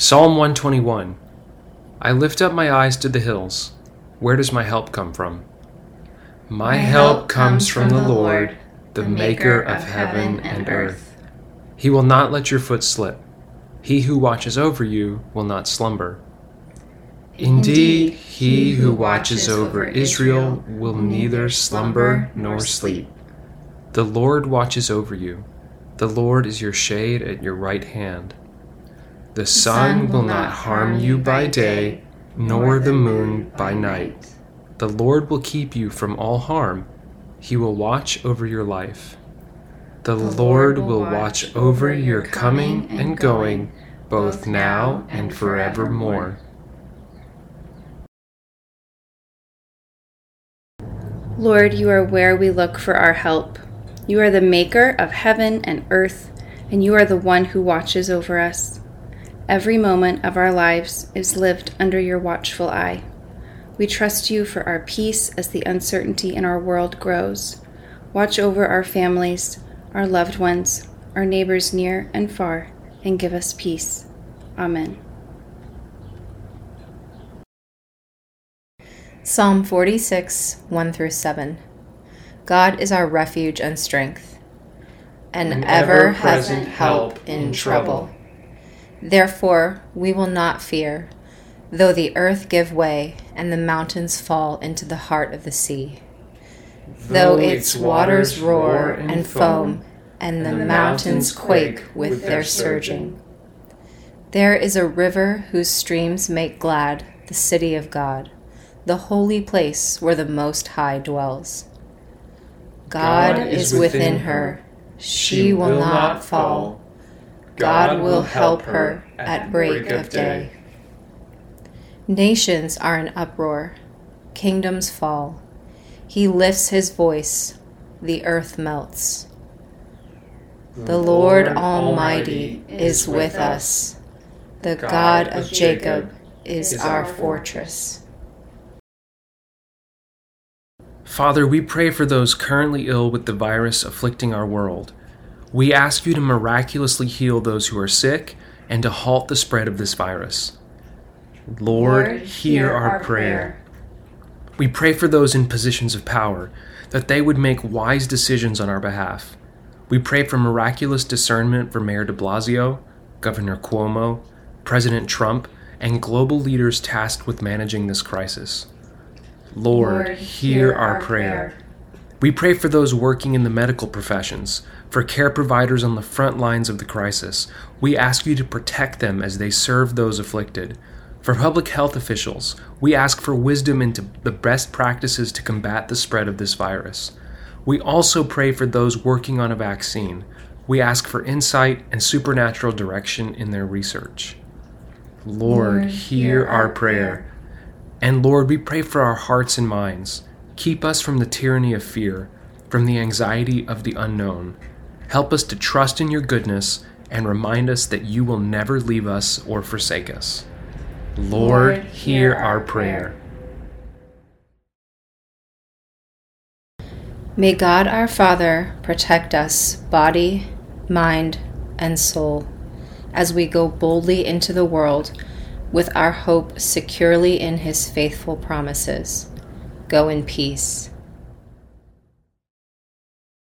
Psalm 121 I lift up my eyes to the hills. Where does my help come from? My, help comes from the Lord, the maker of heaven and earth. He will not let your foot slip. He who watches over you will not slumber. Indeed, he who watches over Israel will neither slumber nor sleep. The Lord watches over you. The Lord is your shade at your right hand. The sun will not harm you by day, nor the moon by night. The Lord will keep you from all harm. He will watch over your life. The Lord will watch over your coming and going, both now and forevermore. Lord, you are where we look for our help. You are the maker of heaven and earth, and you are the one who watches over us. Every moment of our lives is lived under your watchful eye. We trust you for our peace as the uncertainty in our world grows. Watch over our families, our loved ones, our neighbors near and far, and give us peace. Amen. Psalm 46, 1 through 7. God is our refuge and strength, an, An ever present help help in in trouble. Therefore, we will not fear, though the earth give way and the mountains fall into the heart of the sea. Though its waters roar and foam, and the mountains quake with their surging. There is a river whose streams make glad the city of God, the holy place where the Most High dwells. God is within her, she will not fall. God will help her at break of day. Nations are in uproar, kingdoms fall. He lifts his voice, the earth melts. The Lord Almighty is with us. The God of Jacob is our fortress. Father, we pray for those currently ill with the virus afflicting our world. We ask you to miraculously heal those who are sick and to halt the spread of this virus. Lord, hear our prayer. We pray for those in positions of power that they would make wise decisions on our behalf. We pray for miraculous discernment for Mayor de Blasio, Governor Cuomo, President Trump, and global leaders tasked with managing this crisis. Lord, hear our prayer. We pray for those working in the medical professions, for care providers on the front lines of the crisis. We ask you to protect them as they serve those afflicted. For public health officials, we ask for wisdom into the best practices to combat the spread of this virus. We also pray for those working on a vaccine. We ask for insight and supernatural direction in their research. Lord, hear our prayer. And Lord, we pray for our hearts and minds. Keep us from the tyranny of fear, from the anxiety of the unknown. Help us to trust in your goodness and remind us that you will never leave us or forsake us. Lord, hear our prayer. May God our Father protect us, body, mind, and soul, as we go boldly into the world with our hope securely in his faithful promises. Go in peace.